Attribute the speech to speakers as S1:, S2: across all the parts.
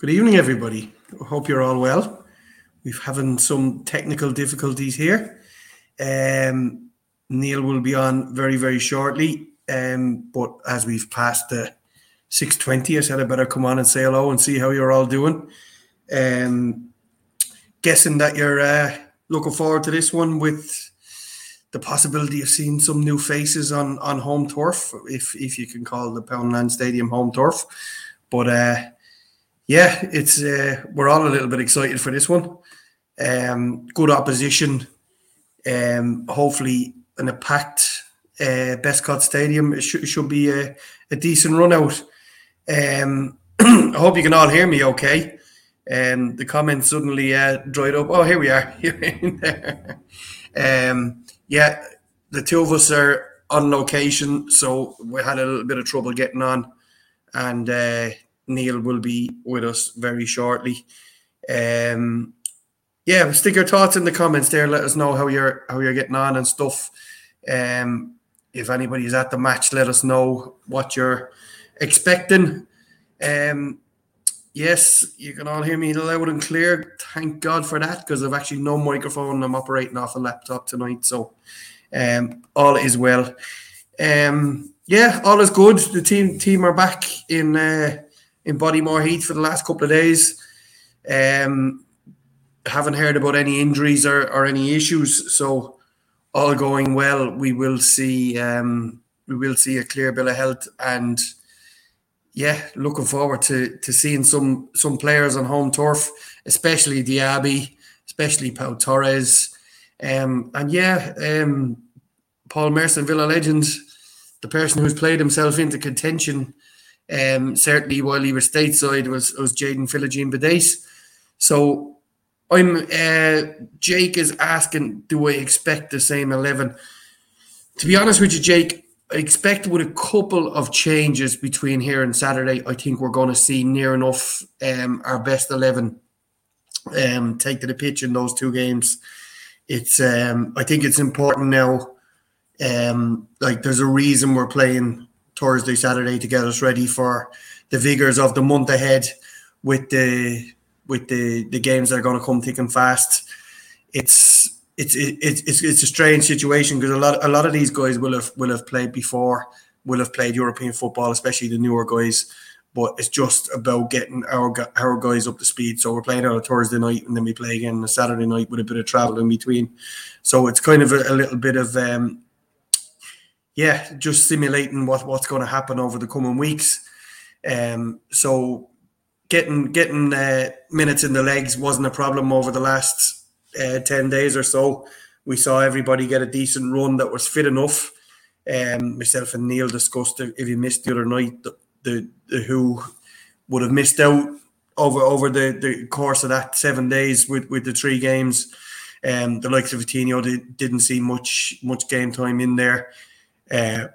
S1: Good evening, everybody. Hope you're all well. We've having some technical difficulties here. Um, Neil will be on very, very shortly. Um, but as we've passed the 620. I said I better come on and say hello and see how you're all doing. Um, guessing that you're uh, looking forward to this one with the possibility of seeing some new faces on on home turf, if if you can call the Poundland Stadium home turf. But uh, yeah, it's uh, we're all a little bit excited for this one. Um, good opposition. Um, hopefully, in a packed uh, Bescot Stadium, it should, should be a, a decent run out. Um, I hope you can all hear me okay. Um, the comments suddenly uh, dried up. Oh, here we are. um, yeah, the two of us are on location, so we had a little bit of trouble getting on, and uh, Neil will be with us very shortly. Um, yeah, stick your thoughts in the comments there. Let us know how you're how you're getting on and stuff. Um, if anybody's at the match, let us know what you're expecting. Um, yes, you can all hear me loud and clear. Thank God for that because I've actually no microphone. I'm operating off a laptop tonight, so um, all is well. Um, yeah, all is good. The team team are back in uh, in more heat for the last couple of days. Um, haven't heard about any injuries or, or any issues, so all going well. We will see. Um, we will see a clear bill of health and yeah, looking forward to to seeing some some players on home turf, especially Diaby, especially Pau Torres, um, and yeah, um, Paul Merson, Villa legend, the person who's played himself into contention, um, certainly while he was stateside was was Jaden Philogene Bidace. So I'm uh, Jake is asking, do I expect the same eleven? To be honest with you, Jake, I expect with a couple of changes between here and Saturday, I think we're going to see near enough um, our best eleven um, take to the pitch in those two games. It's um, I think it's important now. Um, like there's a reason we're playing Thursday, Saturday to get us ready for the vigors of the month ahead with the with the the games that are going to come thick and fast. It's it's it's it's it's a strange situation because a lot a lot of these guys will have will have played before, will have played European football, especially the newer guys. But it's just about getting our our guys up to speed. So we're playing on a Thursday night, and then we play again on a Saturday night with a bit of travel in between. So it's kind of a, a little bit of um, yeah, just simulating what what's going to happen over the coming weeks. Um, so getting getting uh, minutes in the legs wasn't a problem over the last uh, 10 days or so, we saw everybody get a decent run that was fit enough. Um, myself and Neil discussed if you missed the other night, the, the, the who would have missed out over over the, the course of that seven days with, with the three games. Um, the likes of Vitinho did, didn't see much much game time in there. Uh,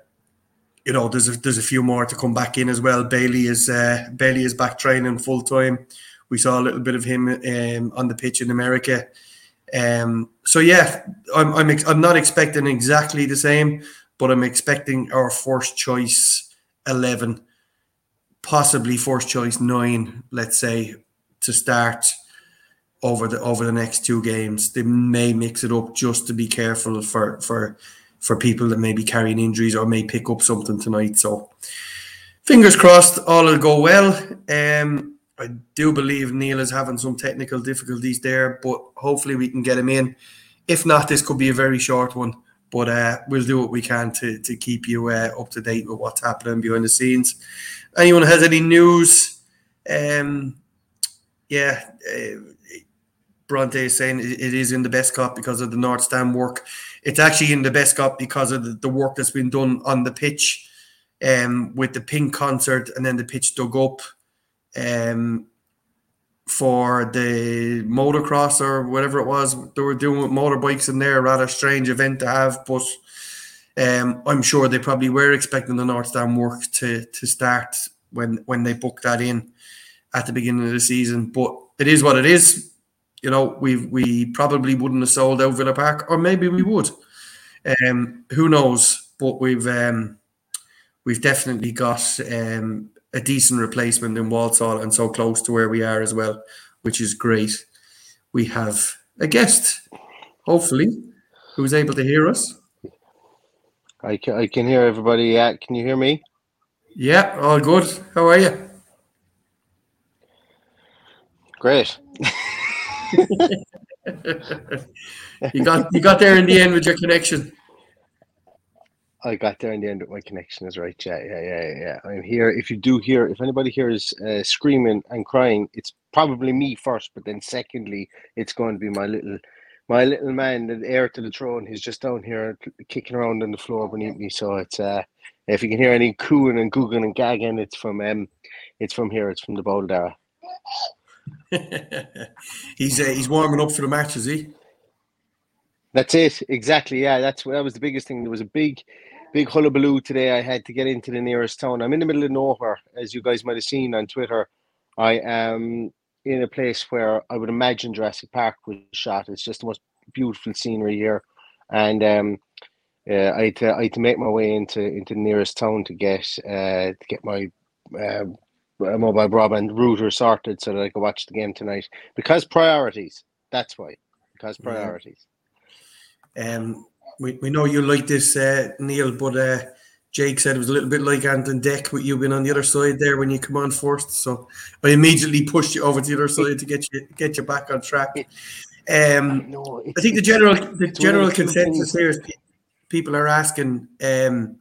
S1: you know, there's a, there's a few more to come back in as well. Bailey is uh, Bailey is back training full time. We saw a little bit of him um, on the pitch in America. Um, so yeah, I'm I'm, ex- I'm not expecting exactly the same, but I'm expecting our first choice eleven, possibly first choice nine, let's say, to start over the over the next two games. They may mix it up just to be careful for for for people that may be carrying injuries or may pick up something tonight. So fingers crossed, all will go well. Um, I do believe Neil is having some technical difficulties there, but hopefully we can get him in. If not, this could be a very short one, but uh, we'll do what we can to, to keep you uh, up to date with what's happening behind the scenes. Anyone has any news? Um, yeah, uh, Bronte is saying it is in the Bescot because of the North Stand work. It's actually in the Bescot because of the, work that's been done on the pitch um, with the pink concert and then the pitch dug up um, for the motocross or whatever it was they were doing with motorbikes in there. Rather strange event to have, but um, I'm sure they probably were expecting the North Stand work to to start when when they booked that in at the beginning of the season. But it is what it is you know, we we probably wouldn't have sold out Villa Park, or maybe we would. Um, who knows? But we've um, we've definitely got um, a decent replacement in Walsall and so close to where we are as well, which is great. We have a guest, hopefully, who's able to hear us.
S2: I can, I can hear everybody. Yeah, can you hear me?
S1: Yeah, all good. How are you?
S2: Great.
S1: You got you got there in the end with your connection.
S2: I got there in the end with my connection is right. Yeah, yeah, yeah, yeah. I'm here. If you do hear, if anybody hears uh, screaming and crying, it's probably me first, but then secondly, it's going to be my little, my little man, the heir to the throne. He's just down here kicking around on the floor beneath me. So it's uh, if you can hear any cooing and googling and gagging, it's from um, it's from here. It's from the Boldara.
S1: he's uh, he's warming up for the match, is he?
S2: That's it. Exactly. Yeah, that's that was the biggest thing. There was a big, big hullabaloo today. I had to get into the nearest town. I'm in the middle of nowhere, as you guys might have seen on Twitter. I am in a place where I would imagine Jurassic Park was shot. It's just the most beautiful scenery here, and um, uh, I had to I had to make my way into into the nearest town to get uh, to get my uh, mobile broadband router sorted so that I could watch the game tonight. Because priorities. That's why. Because priorities.
S1: Um, we, we know you like this, uh, Neil, but uh, Jake said it was a little bit like Ant and Dec, with you being on the other side there when you come on first. So I immediately pushed you over to the other side to get you get you back on track. Um, no, I think the general the general consensus here is people are asking, um,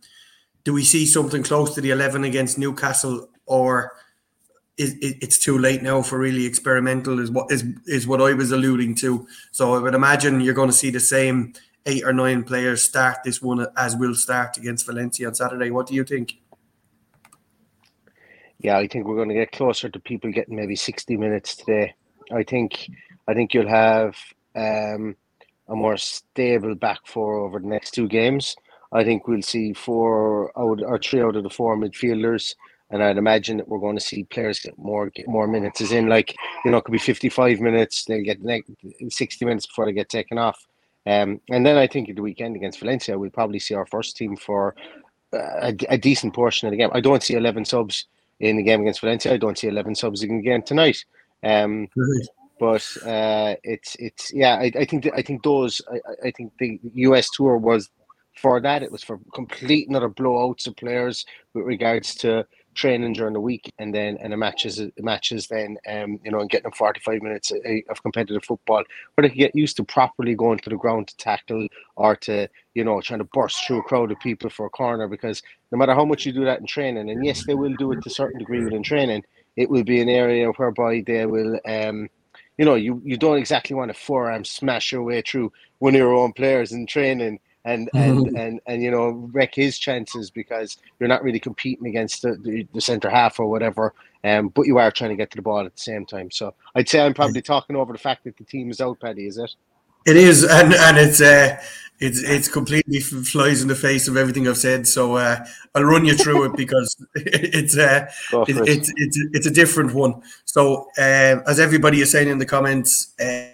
S1: do we see something close to the eleven against Newcastle, or it, it's too late now for really experimental is what is is what I was alluding to. So I would imagine you're going to see the same eight or nine players start this one as will start against Valencia on Saturday. What do you think?
S2: Yeah, I think we're going to get closer to people getting maybe sixty minutes today. I think I think you'll have um, a more stable back four over the next two games. I think we'll see four out or three out of the four midfielders and I'd imagine that we're going to see players get more get more minutes. As in, like you know, it could be fifty-five minutes. They'll get sixty minutes before they get taken off. Um, and then I think at the weekend against Valencia, we'll probably see our first team for a, a, decent portion of the game. I don't see eleven subs in the game against Valencia. I don't see eleven subs in the game tonight. Um, but uh, it's it's yeah. I, I think I think those I, I think the US tour was for that. It was for complete another blowouts of players with regards to training during the week and then and the matches matches then um you know and getting them 45 minutes of competitive football. Where they can get used to properly going to the ground to tackle or to you know trying to burst through a crowd of people for a corner because no matter how much you do that in training and yes they will do it to a certain degree within training it will be an area whereby they will um you know you you don't exactly want to forearm smash your way through one of your own players in training and and, mm-hmm. and and you know wreck his chances because you're not really competing against the, the, the centre half or whatever. Um, but you are trying to get to the ball at the same time. So I'd say I'm probably talking over the fact that the team is out, Paddy. Is it?
S1: It is, and and it's uh, it's it's completely flies in the face of everything I've said. So uh, I'll run you through it because it's uh, it, it. it's it's it's a different one. So uh, as everybody is saying in the comments. Uh,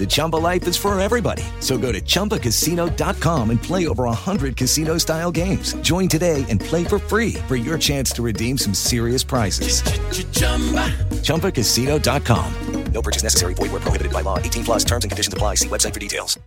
S3: The Chumba life is for everybody. So go to ChumbaCasino.com and play over 100 casino style games. Join today and play for free for your chance to redeem some serious prizes. Ch-ch-chumba. ChumbaCasino.com. No purchase necessary. Void where prohibited by law. 18 plus terms and conditions apply. See website for details.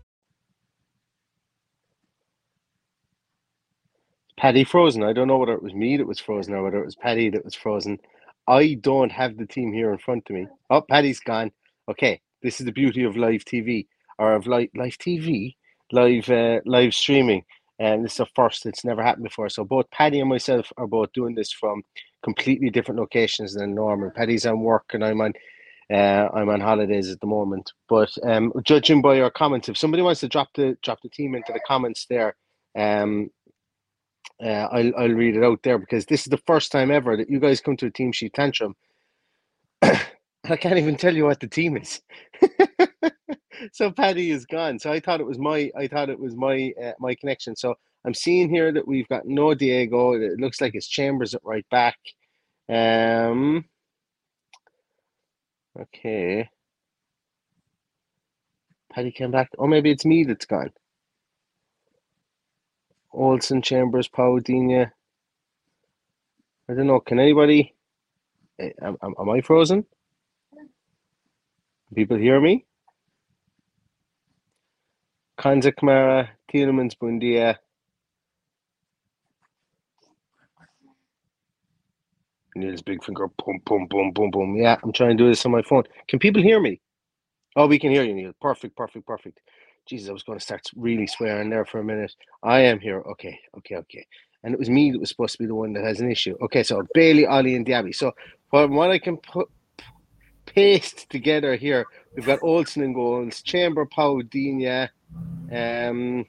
S2: Paddy frozen. I don't know whether it was me that was frozen or whether it was Paddy that was frozen. I don't have the team here in front of me. Oh, Paddy's gone. Okay, this is the beauty of live TV or of live live TV, live uh, live streaming. And this is a first; it's never happened before. So both Paddy and myself are both doing this from completely different locations than normal. Paddy's on work, and I'm on uh, I'm on holidays at the moment. But um, judging by your comments, if somebody wants to drop the drop the team into the comments there, um, uh, I'll I'll read it out there because this is the first time ever that you guys come to a team sheet tantrum I can't even tell you what the team is. so Paddy is gone. So I thought it was my I thought it was my uh, my connection. So I'm seeing here that we've got no Diego. It looks like it's Chambers at right back. Um. Okay. Paddy came back. Or maybe it's me that's gone. Olsen, Chambers, Paudinia. I don't know. Can anybody? Eh, am, am I frozen? People hear me? Konsa Kamara, Tielemans Buendia. Neil's big finger, boom, boom, boom, boom, boom. Yeah, I'm trying to do this on my phone. Can people hear me? Oh, we can hear you, Neil. Perfect, perfect, perfect. Jesus, I was going to start really swearing there for a minute. I am here. Okay, okay, okay. And it was me that was supposed to be the one that has an issue. Okay, so Bailey, Ollie, and Diaby. So from what I can put, paste together here. We've got Olsen and goals, Chamber, Paudinia, um,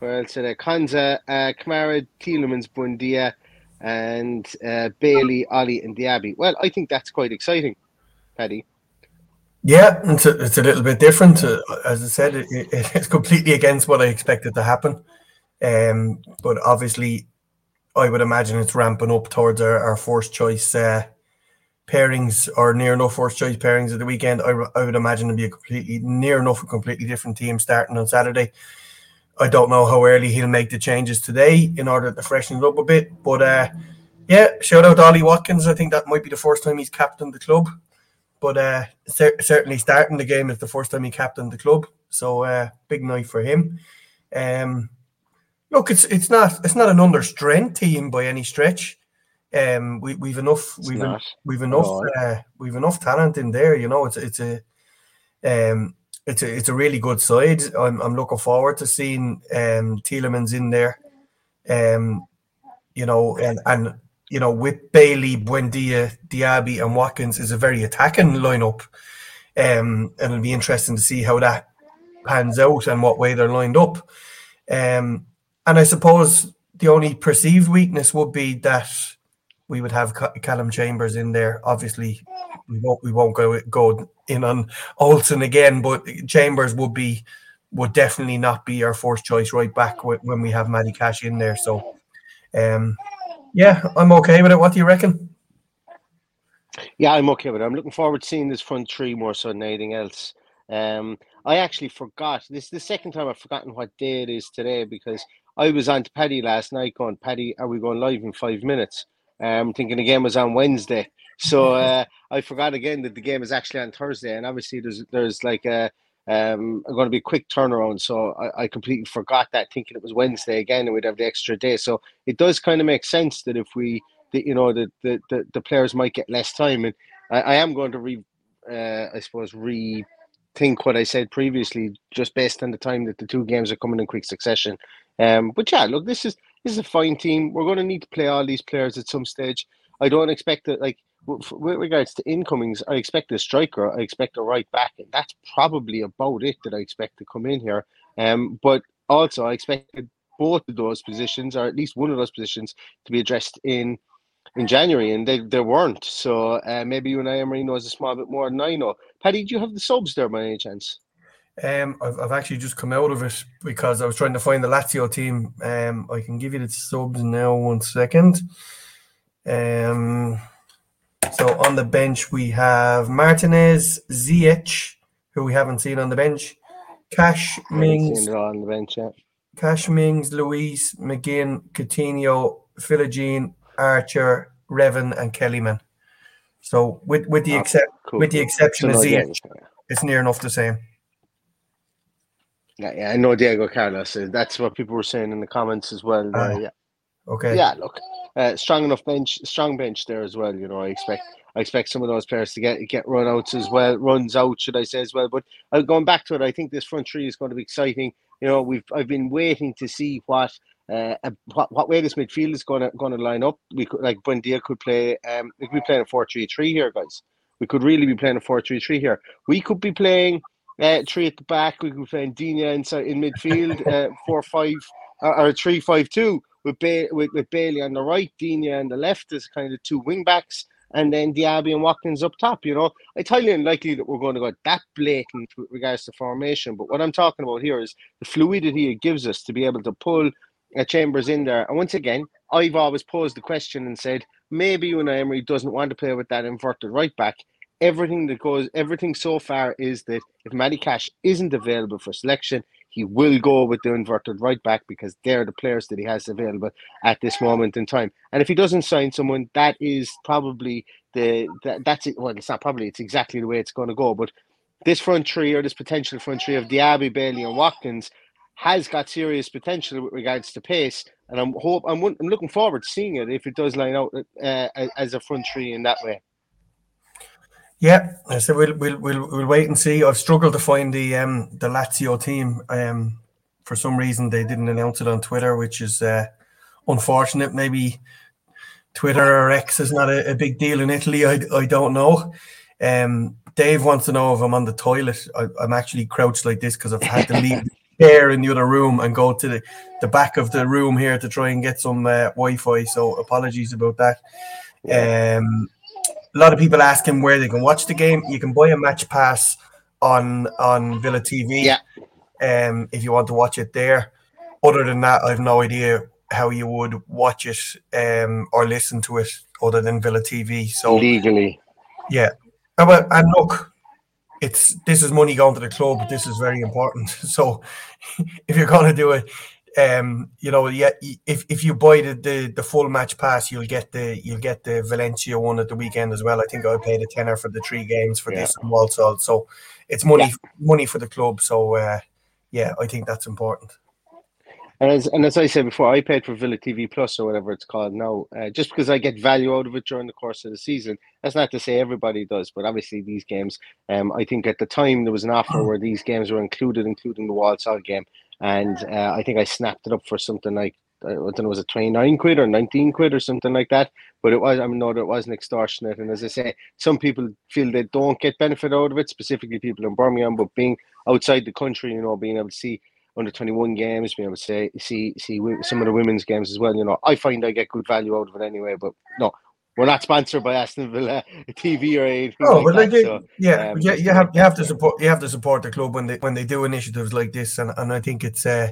S2: where else? There? Konsa, uh, Kamara, Tielemans, Buendia, and uh, Bailey, Ollie, and Diaby. Well, I think that's quite exciting, Paddy.
S1: Yeah, it's a, it's a little bit different. Uh, as I said, it, it, it's completely against what I expected to happen. Um, but obviously, I would imagine it's ramping up towards our, our first choice uh, pairings or near enough first choice pairings at the weekend, I, I would imagine it'd be a completely near enough a completely different team starting on Saturday. I don't know how early he'll make the changes today in order to freshen it up a bit. But uh, yeah, shout out Ollie Watkins. I think that might be the first time he's captained the club. But uh, cer- certainly starting the game is the first time he captained the club. So uh, big night for him. Um, look, it's it's not it's not an under strength team by any stretch. Um, we we've enough
S2: It's
S1: we've en- we've enough uh, we've enough talent in there. You know, it's it's a um it's a it's a really good side. I'm I'm looking forward to seeing um Tielemans in there. Um, you know, and and you know with Bailey, Buendia, Diaby, and Watkins is a very attacking lineup. Um, and it'll be interesting to see how that pans out and what way they're lined up. Um, and I suppose the only perceived weakness would be that we would have Callum Chambers in there. Obviously, we won't we won't go go in on Olsen again, but Chambers would be would definitely not be our first choice right back when we have Matty Cash in there. So, um, yeah, I'm okay with it. What do you reckon?
S2: Yeah, I'm okay with it. I'm looking forward to seeing this front three more so than anything else. Um, I actually forgot. This is the second time I've forgotten what day it is today because I was on to Paddy last night going, Paddy, are we going live in five minutes? Um, thinking the game was on Wednesday. So uh, I forgot again that the game is actually on Thursday. And obviously there's there's like a um going to be a quick turnaround. So I, I completely forgot that thinking it was Wednesday again and we'd have the extra day. So it does kind of make sense that if we that you know that the, the, the players might get less time and I, I am going to re uh, I suppose rethink what I said previously just based on the time that the two games are coming in quick succession. Um but yeah, look this is this is a fine team. We're going to need to play all these players at some stage. I don't expect that like with regards to incomings, I expect a striker, I expect a right back, and that's probably about it that I expect to come in here. Um, but also I expected both of those positions, or at least one of those positions, to be addressed in in January, and they, they weren't. So uh, maybe you and I, Emery, knows a small bit more than I know. Paddy, do you have the subs there by any chance?
S1: Um, I've, I've actually just come out of it because I was trying to find the Lazio team. Um, I can give you the subs now. One second. Um, so on the bench we have Martinez, Ziyech, who we haven't seen on the bench, Cash Mings,
S2: on the bench yet.
S1: Cash Mings, Luis, McGinn, Coutinho, Philogene, Archer, Revan, and Kellyman. So with with the
S2: Oh,
S1: except
S2: cool,
S1: with the exception
S2: So
S1: of Ziyech, it's near enough the same.
S2: Yeah, yeah, I know Diego Carlos. uh, That's what people were saying in the comments as well.
S1: Ah,
S2: uh, yeah.
S1: Okay.
S2: Yeah, look, uh, strong enough bench, strong bench there as well. You know, I expect, I expect some of those players to get get run outs as well, runs out, should I say as well. But uh, going back to it, I think this front three is going to be exciting. You know, we've I've been waiting to see what. Uh, uh, what, what way this midfield is going to going to line up? We could like Buendia could play. Um, we could be playing a four three three here, guys. We could really be playing a four three three here. We could be playing uh, three at the back. We can find Digne inside in midfield, uh, four five or, three five two with, ba- with with Bailey on the right, Digne on the left as kind of two wing backs, and then Diaby and Watkins up top. You know, it's highly unlikely that we're going to go that blatant with regards to formation. But what I'm talking about here is the fluidity it gives us to be able to pull uh, Chambers in there. And once again, I've always posed the question and said maybe Unai Emery doesn't want to play with that inverted right back. Everything that goes, everything so far is that if Matty Cash isn't available for selection, he will go with the inverted right back because they're the players that he has available at this moment in time. And if he doesn't sign someone, that is probably the that, that's it. Well, it's not probably; it's exactly the way it's going to go. But this front three or this potential front three of Diaby, Bailey, and Watkins has got serious potential with regards to pace, and I'm hope I'm, I'm looking forward to seeing it if it does line out uh, as a front three in that way.
S1: Yeah, I so we'll we'll we'll we'll wait and see. I've struggled to find the um the Lazio team. Um, for some reason they didn't announce it on Twitter, which is uh, unfortunate. Maybe Twitter or X is not a, a big deal in Italy. I, I don't know. Um, Dave wants to know if I'm on the toilet. I, I'm actually crouched like this because I've had to leave the chair in the other room and go to the, the back of the room here to try and get some uh, Wi-Fi. So apologies about that. Um, a lot of people ask him where they can watch the game. You can buy a match pass on on Villa TV.
S2: Yeah.
S1: Um, if you want to watch it there. Other than that, I have no idea how you would watch it um, or listen to it other than Villa TV. So
S2: legally,
S1: yeah. Uh, But and look, it's this is money going to the club. This is very important. So if you're going to do it, um, you know, yeah, if, if you buy the, the the full match pass, you'll get the you'll get the Valencia one at the weekend as well. I think I paid a tenner for the three games for this and Walsall. So it's money money for the club. So uh, yeah, I think that's important.
S2: And as and as I said before, I paid for Villa TV Plus or whatever it's called now, uh, just because I get value out of it during the course of the season. That's not to say everybody does, but obviously these games. Um, I think at the time there was an offer where these games were included, including the Walsall game, and uh, I think I snapped it up for something like I don't know, was it 29 quid or 19 quid or something like that? But it was, I mean, that it wasn't extortionate. And as I say, some people feel they don't get benefit out of it, specifically people in Birmingham, but being outside the country, you know, being able to see under 21 games, being able to say, see, see some of the women's games as well, you know, I find I get good value out of it anyway. But no, we're not sponsored by Aston Villa TV or anything.
S1: Oh, but like,
S2: so,
S1: yeah,
S2: um,
S1: yeah, you have you have to support you have to support the club when they when they do initiatives like this, and and I think it's uh,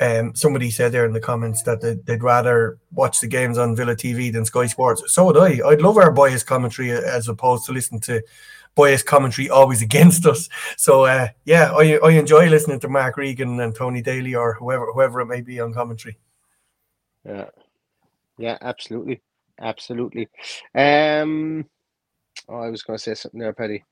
S1: um, somebody said there in the comments that they'd, they'd rather watch the games on Villa TV than Sky Sports. So would I. I'd love our biased commentary as opposed to listen to biased commentary always against us. So uh, yeah, I, I enjoy listening to Mark Regan and Tony Daly or whoever whoever it may be on commentary.
S2: Yeah, yeah, absolutely, absolutely. Um, oh, I was going to say something there, Paddy.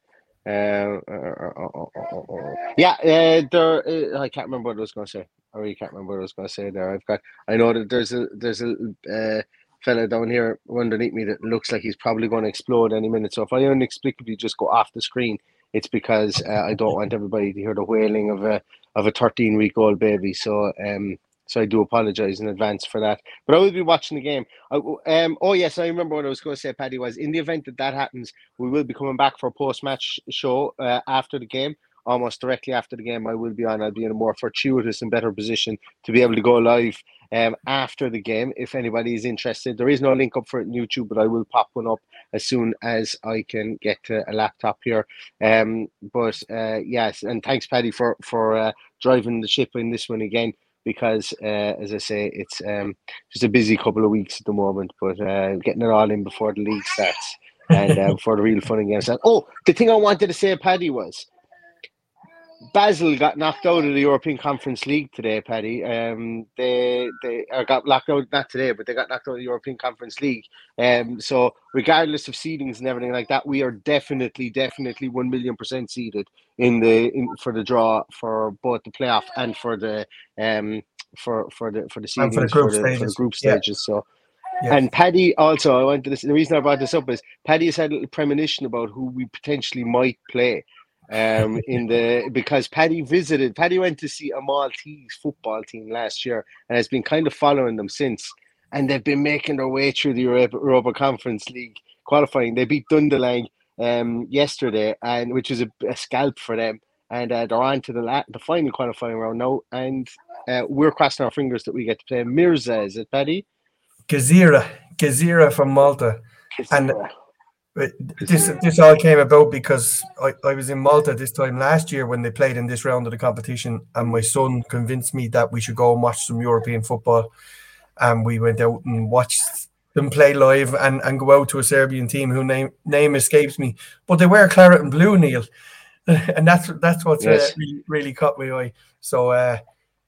S2: Uh, uh, uh, uh, yeah, uh, there. Uh, I can't remember what I was going to say. I really can't remember what I was going to say there. I've got. I know that there's a there's a uh, fella down here underneath me that looks like he's probably going to explode any minute. So if I inexplicably just go off the screen, it's because uh, I don't want everybody to hear the wailing of a of a 13 week old baby. So um, so I do apologize in advance for that. But I will be watching the game. I, um, oh yes, I remember what I was going to say, Paddy. Was in the event that that happens, we will be coming back for a post match show uh, after the game. Almost directly after the game, I will be on. I'll be in a more fortuitous and better position to be able to go live um, after the game. If anybody is interested, there is no link up for it on YouTube, but I will pop one up as soon as I can get a laptop here. Um, but uh, yes, and thanks, Paddy, for for uh, driving the ship in this one again because, uh, as I say, it's um, just a busy couple of weeks at the moment, but uh, getting it all in before the league starts and uh, before the real fun again starts. Oh, the thing I wanted to say, Paddy, was Basel got knocked out of the European Conference League today, Paddy. Um, they they got knocked out not today, but they got knocked out of the European Conference League. Um, so regardless of seedings and everything like that, we are definitely, definitely one million percent seeded in the in, for the draw for both the playoff and for the um for for the for the seedings
S1: for the group
S2: for the, for the
S1: stages. Yeah.
S2: So.
S1: Yeah.
S2: And Paddy also, I wanted to. The reason I brought this up is Paddy has had a little premonition about who we potentially might play um in the because Paddy visited Paddy went to see a Maltese football team last year and has been kind of following them since. And they've been making their way through the Europa, Conference League qualifying. They beat Dundaleng um yesterday and which is a, a scalp for them. And uh, they're on to the la- the final qualifying round now. And uh, we're crossing our fingers that we get to play Mirza is it Paddy?
S1: Gazira, Gazira from Malta, and but this this all came about because I, I was in Malta this time last year when they played in this round of the competition, and my son convinced me that we should go and watch some European football, and we went out and watched them play live and, and go out to a Serbian team who name name escapes me, but they wear claret and blue, Neil, and that's that's what's
S2: Yes.
S1: uh, really, really caught my eye. So uh,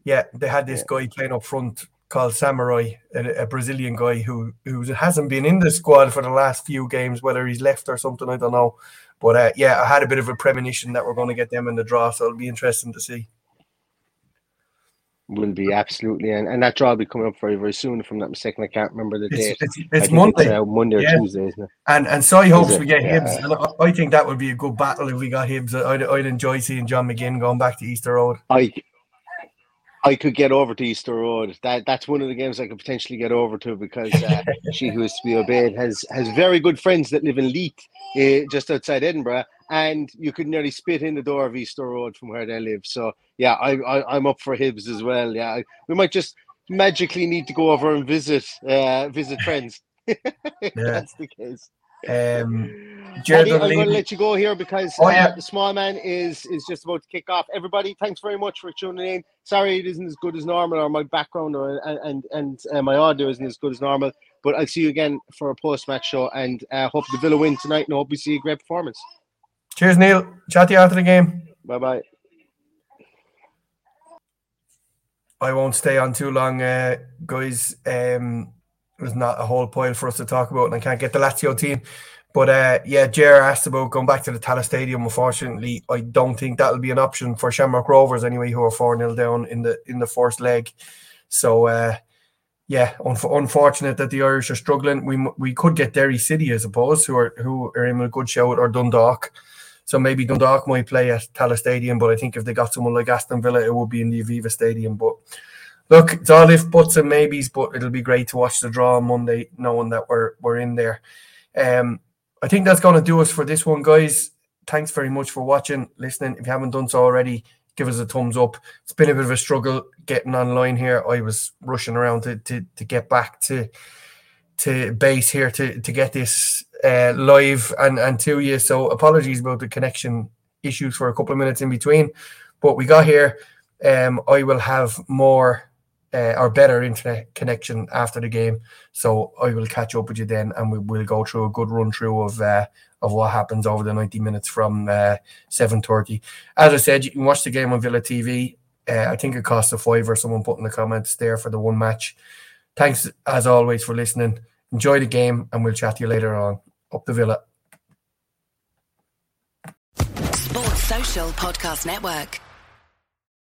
S1: yeah, they had this guy playing up front called Samurai, a, a Brazilian guy who who hasn't been in the squad for the last few games, whether he's left or something, I don't know. But uh, yeah, I had a bit of a premonition that we're going to get them in the draw, so it'll be interesting to see.
S2: will be absolutely and, and that draw will be coming up very very soon if I'm not mistaken I can't remember the
S1: It's-
S2: date
S1: it's-
S2: I
S1: it's Monday.
S2: uh, Monday or
S1: Yeah.
S2: Tuesday isn't it
S1: And and so he hopes we get
S2: Yeah.
S1: Hibs, and I, I think that would be a good battle if we got Hibs. I'd, I'd enjoy seeing John McGinn going back to Easter Road.
S2: I I could get over to Easter Road. That that's one of the games I could potentially get over to because uh, she who is to be obeyed has has very good friends that live in Leith, uh, just outside Edinburgh, and you could nearly spit in the door of Easter Road from where they live. So yeah, I, I I'm up for Hibs as well. Yeah, I, we might just magically need to go over and visit uh, visit friends. if
S1: Yeah.
S2: That's the case.
S1: Um, Jared
S2: I'm going to let you go here because
S1: Oh,
S2: uh, the small man is is just about to kick off. Everybody, thanks very much for tuning in. Sorry it isn't as good as normal, or my background or and and, and uh, my audio isn't as good as normal. But I'll see you again for a post match show, and uh, hope the Villa win tonight, and hope we see a great performance.
S1: Cheers, Neil. Chat to you after the game.
S2: Bye bye.
S1: I won't stay on too long, uh, guys. Um, there's not a whole pile for us to talk about, and I can't get the Lazio team. But uh, yeah, Jer asked about going back to the Tallaght Stadium. Unfortunately, I don't think that'll be an option for Shamrock Rovers anyway, who are four 0 down in the in the first leg. So, uh, yeah, un- unfortunate that the Irish are struggling. We we could get Derry City, I suppose, who are who are in a good shout, or Dundalk. So maybe Dundalk might play at Tallaght Stadium, but I think if they got someone like Aston Villa, it would be in the Aviva Stadium. But look, it's all if buts and maybes, but it'll be great to watch the draw on Monday, knowing that we're we're in there. Um, I think that's going to do us for this one, guys. Thanks very much for watching, listening. If you haven't done so already, give us a thumbs up. It's been a bit of a struggle getting online here. I was rushing around to to, to get back to to base here to to get this uh, live and and to you. So apologies about the connection issues for a couple of minutes in between, but we got here. Um, I will have more uh, or better internet connection after the game, so I will catch up with you then, and we will go through a good run through of uh, of what happens over the ninety minutes from uh, seven thirty. As I said, you can watch the game on Villa TV. Uh, I think it costs a fiver. Someone put in the comments there for the one match. Thanks as always for listening. Enjoy the game, and we'll chat to you later on. Up the Villa.
S4: Sports Social Podcast Network.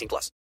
S5: 18 plus.